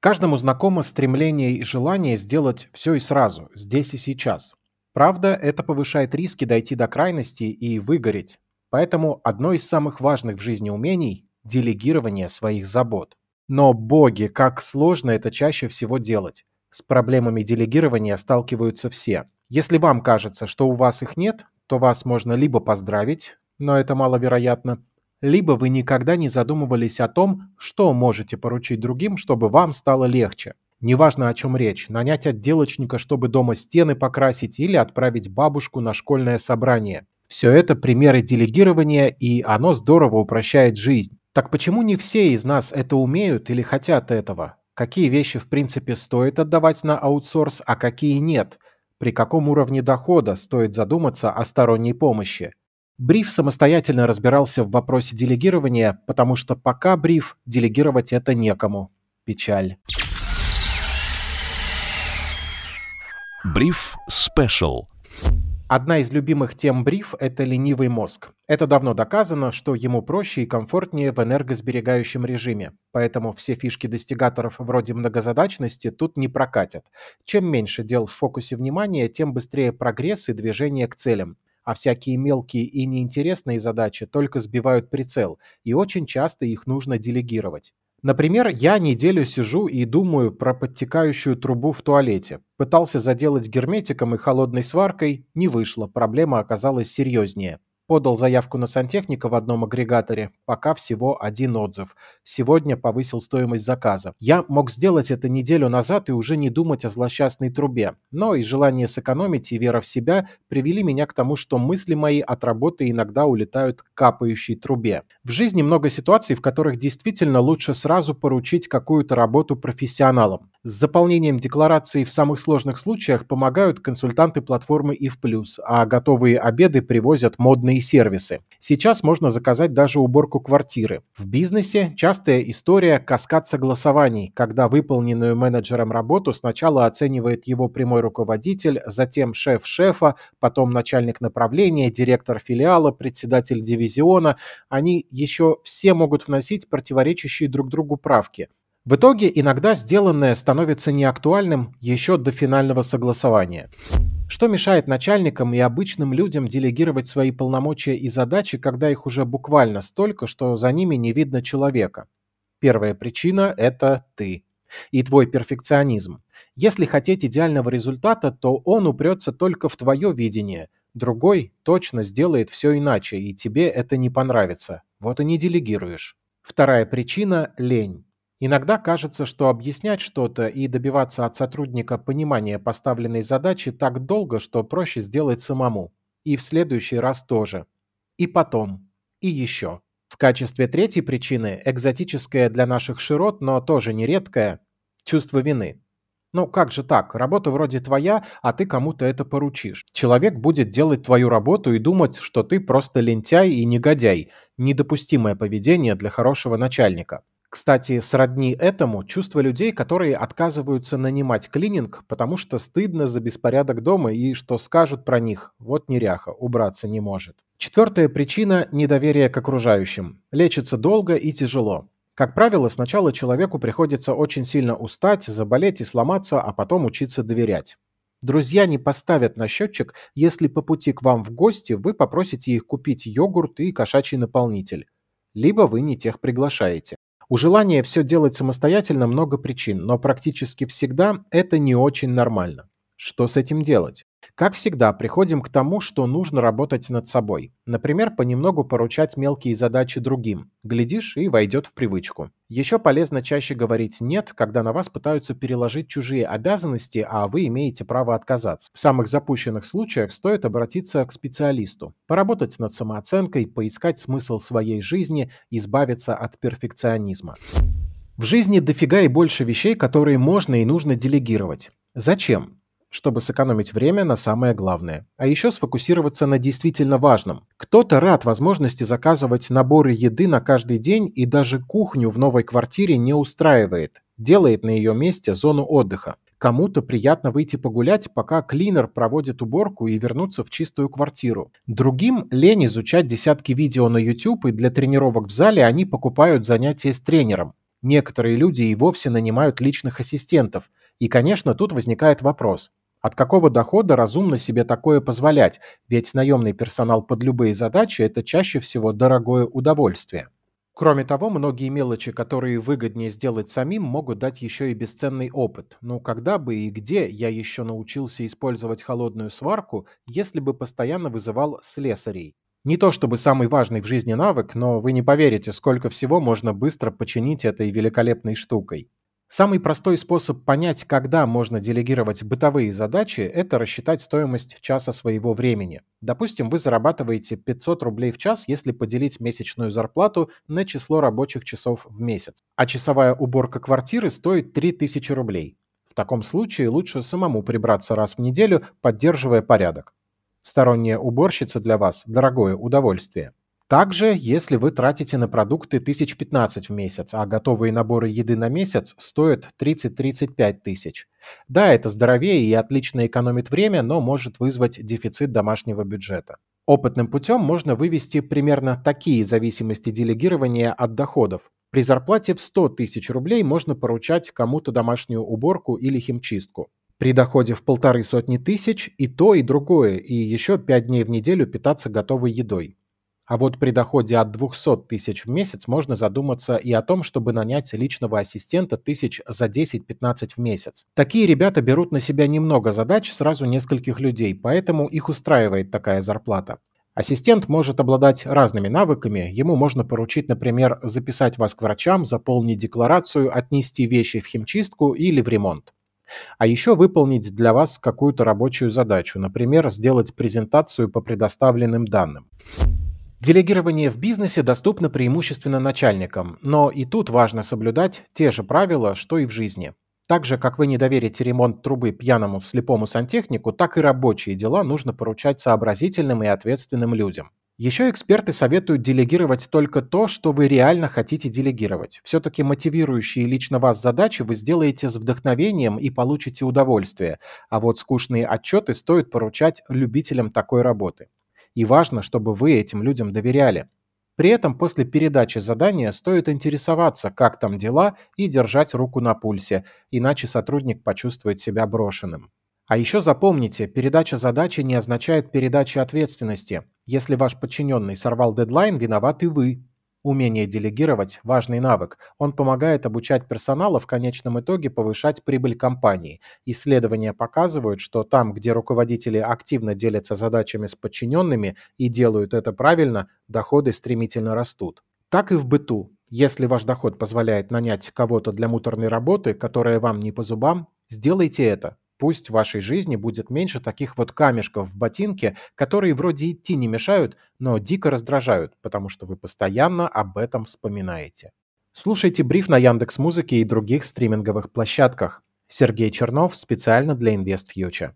Каждому знакомо стремление и желание сделать все и сразу, здесь и сейчас. Правда, это повышает риски дойти до крайности и выгореть. Поэтому одно из самых важных в жизни умений – делегирование своих забот. Но, боги, как сложно это чаще всего делать. С проблемами делегирования сталкиваются все. Если вам кажется, что у вас их нет, то вас можно либо поздравить, но это маловероятно, либо вы никогда не задумывались о том, что можете поручить другим, чтобы вам стало легче. Неважно, о чем речь, нанять отделочника, чтобы дома стены покрасить или отправить бабушку на школьное собрание. Все это примеры делегирования, и оно здорово упрощает жизнь. Так почему не все из нас это умеют или хотят этого? Какие вещи в принципе стоит отдавать на аутсорс, а какие нет? При каком уровне дохода стоит задуматься о сторонней помощи? Бриф самостоятельно разбирался в вопросе делегирования, потому что пока бриф делегировать это некому. Печаль. Бриф Special. Одна из любимых тем бриф – это ленивый мозг. Это давно доказано, что ему проще и комфортнее в энергосберегающем режиме, поэтому все фишки достигаторов вроде многозадачности тут не прокатят. Чем меньше дел в фокусе внимания, тем быстрее прогресс и движение к целям. А всякие мелкие и неинтересные задачи только сбивают прицел, и очень часто их нужно делегировать. Например, я неделю сижу и думаю про подтекающую трубу в туалете. Пытался заделать герметиком и холодной сваркой, не вышло, проблема оказалась серьезнее. Подал заявку на сантехника в одном агрегаторе, пока всего один отзыв. Сегодня повысил стоимость заказа. Я мог сделать это неделю назад и уже не думать о злосчастной трубе. Но и желание сэкономить, и вера в себя привели меня к тому, что мысли мои от работы иногда улетают к капающей трубе. В жизни много ситуаций, в которых действительно лучше сразу поручить какую-то работу профессионалам. С заполнением декларации в самых сложных случаях помогают консультанты платформы и в плюс, а готовые обеды привозят модные сервисы. Сейчас можно заказать даже уборку квартиры. В бизнесе частая история каскад согласований, когда выполненную менеджером работу сначала оценивает его прямой руководитель, затем шеф шефа, потом начальник направления, директор филиала, председатель дивизиона. Они еще все могут вносить противоречащие друг другу правки – в итоге иногда сделанное становится неактуальным еще до финального согласования. Что мешает начальникам и обычным людям делегировать свои полномочия и задачи, когда их уже буквально столько, что за ними не видно человека? Первая причина – это ты. И твой перфекционизм. Если хотеть идеального результата, то он упрется только в твое видение. Другой точно сделает все иначе, и тебе это не понравится. Вот и не делегируешь. Вторая причина – лень. Иногда кажется, что объяснять что-то и добиваться от сотрудника понимания поставленной задачи так долго, что проще сделать самому. И в следующий раз тоже. И потом. И еще. В качестве третьей причины, экзотическое для наших широт, но тоже нередкое, чувство вины. Ну как же так? Работа вроде твоя, а ты кому-то это поручишь. Человек будет делать твою работу и думать, что ты просто лентяй и негодяй. Недопустимое поведение для хорошего начальника. Кстати, сродни этому чувство людей, которые отказываются нанимать клининг, потому что стыдно за беспорядок дома и что скажут про них. Вот неряха, убраться не может. Четвертая причина – недоверие к окружающим. Лечится долго и тяжело. Как правило, сначала человеку приходится очень сильно устать, заболеть и сломаться, а потом учиться доверять. Друзья не поставят на счетчик, если по пути к вам в гости вы попросите их купить йогурт и кошачий наполнитель. Либо вы не тех приглашаете. У желания все делать самостоятельно много причин, но практически всегда это не очень нормально. Что с этим делать? Как всегда, приходим к тому, что нужно работать над собой. Например, понемногу поручать мелкие задачи другим. Глядишь, и войдет в привычку. Еще полезно чаще говорить «нет», когда на вас пытаются переложить чужие обязанности, а вы имеете право отказаться. В самых запущенных случаях стоит обратиться к специалисту, поработать над самооценкой, поискать смысл своей жизни, избавиться от перфекционизма. В жизни дофига и больше вещей, которые можно и нужно делегировать. Зачем? Чтобы сэкономить время на самое главное. А еще сфокусироваться на действительно важном. Кто-то рад возможности заказывать наборы еды на каждый день и даже кухню в новой квартире не устраивает. Делает на ее месте зону отдыха. Кому-то приятно выйти погулять, пока клинер проводит уборку и вернуться в чистую квартиру. Другим лень изучать десятки видео на YouTube, и для тренировок в зале они покупают занятия с тренером. Некоторые люди и вовсе нанимают личных ассистентов. И, конечно, тут возникает вопрос. От какого дохода разумно себе такое позволять? Ведь наемный персонал под любые задачи – это чаще всего дорогое удовольствие. Кроме того, многие мелочи, которые выгоднее сделать самим, могут дать еще и бесценный опыт. Ну, когда бы и где я еще научился использовать холодную сварку, если бы постоянно вызывал слесарей? Не то чтобы самый важный в жизни навык, но вы не поверите, сколько всего можно быстро починить этой великолепной штукой. Самый простой способ понять, когда можно делегировать бытовые задачи, это рассчитать стоимость часа своего времени. Допустим, вы зарабатываете 500 рублей в час, если поделить месячную зарплату на число рабочих часов в месяц. А часовая уборка квартиры стоит 3000 рублей. В таком случае лучше самому прибраться раз в неделю, поддерживая порядок. Сторонняя уборщица для вас – дорогое удовольствие. Также, если вы тратите на продукты 1015 в месяц, а готовые наборы еды на месяц стоят 30-35 тысяч. Да, это здоровее и отлично экономит время, но может вызвать дефицит домашнего бюджета. Опытным путем можно вывести примерно такие зависимости делегирования от доходов. При зарплате в 100 тысяч рублей можно поручать кому-то домашнюю уборку или химчистку. При доходе в полторы сотни тысяч и то, и другое, и еще 5 дней в неделю питаться готовой едой. А вот при доходе от 200 тысяч в месяц можно задуматься и о том, чтобы нанять личного ассистента тысяч за 10-15 в месяц. Такие ребята берут на себя немного задач сразу нескольких людей, поэтому их устраивает такая зарплата. Ассистент может обладать разными навыками. Ему можно поручить, например, записать вас к врачам, заполнить декларацию, отнести вещи в химчистку или в ремонт. А еще выполнить для вас какую-то рабочую задачу, например, сделать презентацию по предоставленным данным. Делегирование в бизнесе доступно преимущественно начальникам, но и тут важно соблюдать те же правила, что и в жизни. Так же, как вы не доверите ремонт трубы пьяному слепому сантехнику, так и рабочие дела нужно поручать сообразительным и ответственным людям. Еще эксперты советуют делегировать только то, что вы реально хотите делегировать. Все-таки мотивирующие лично вас задачи вы сделаете с вдохновением и получите удовольствие, а вот скучные отчеты стоит поручать любителям такой работы и важно, чтобы вы этим людям доверяли. При этом после передачи задания стоит интересоваться, как там дела, и держать руку на пульсе, иначе сотрудник почувствует себя брошенным. А еще запомните, передача задачи не означает передача ответственности. Если ваш подчиненный сорвал дедлайн, виноваты вы. Умение делегировать – важный навык. Он помогает обучать персонала в конечном итоге повышать прибыль компании. Исследования показывают, что там, где руководители активно делятся задачами с подчиненными и делают это правильно, доходы стремительно растут. Так и в быту. Если ваш доход позволяет нанять кого-то для муторной работы, которая вам не по зубам, сделайте это. Пусть в вашей жизни будет меньше таких вот камешков в ботинке, которые вроде идти не мешают, но дико раздражают, потому что вы постоянно об этом вспоминаете. Слушайте бриф на Яндекс Музыке и других стриминговых площадках. Сергей Чернов специально для InvestFuture.